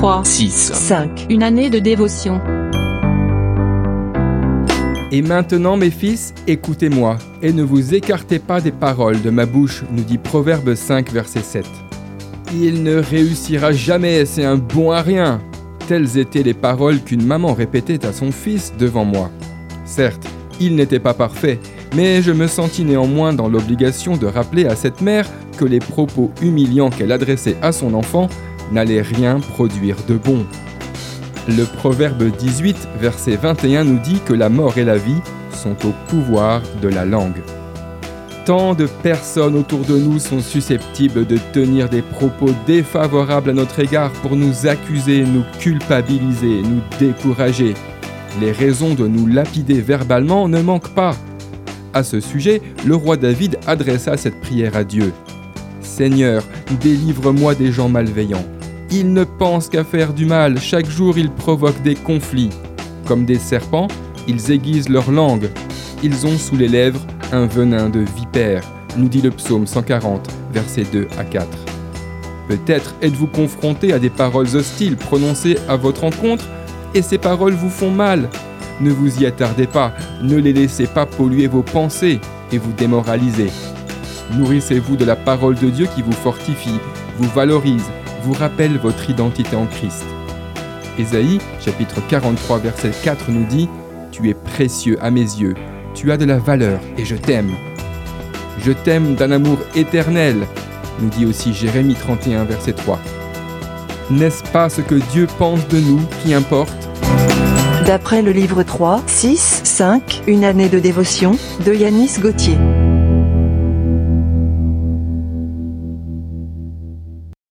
3, 6, 5. Une année de dévotion. Et maintenant, mes fils, écoutez-moi, et ne vous écartez pas des paroles de ma bouche, nous dit Proverbe 5, verset 7. Il ne réussira jamais, c'est un bon à rien. Telles étaient les paroles qu'une maman répétait à son fils devant moi. Certes, il n'était pas parfait, mais je me sentis néanmoins dans l'obligation de rappeler à cette mère que les propos humiliants qu'elle adressait à son enfant n'allaient rien produire de bon. Le proverbe 18, verset 21 nous dit que la mort et la vie sont au pouvoir de la langue. Tant de personnes autour de nous sont susceptibles de tenir des propos défavorables à notre égard pour nous accuser, nous culpabiliser, nous décourager. Les raisons de nous lapider verbalement ne manquent pas. À ce sujet, le roi David adressa cette prière à Dieu. Seigneur, délivre-moi des gens malveillants. Ils ne pensent qu'à faire du mal, chaque jour ils provoquent des conflits. Comme des serpents, ils aiguisent leur langue. Ils ont sous les lèvres un venin de vipère, nous dit le psaume 140, versets 2 à 4. Peut-être êtes-vous confronté à des paroles hostiles prononcées à votre encontre et ces paroles vous font mal. Ne vous y attardez pas, ne les laissez pas polluer vos pensées et vous démoraliser. Nourrissez-vous de la parole de Dieu qui vous fortifie, vous valorise, vous rappelle votre identité en Christ. Ésaïe, chapitre 43, verset 4 nous dit Tu es précieux à mes yeux, tu as de la valeur et je t'aime. Je t'aime d'un amour éternel, nous dit aussi Jérémie 31, verset 3. N'est-ce pas ce que Dieu pense de nous qui importe? D'après le livre 3, 6, 5, Une année de dévotion, de Yanis Gauthier.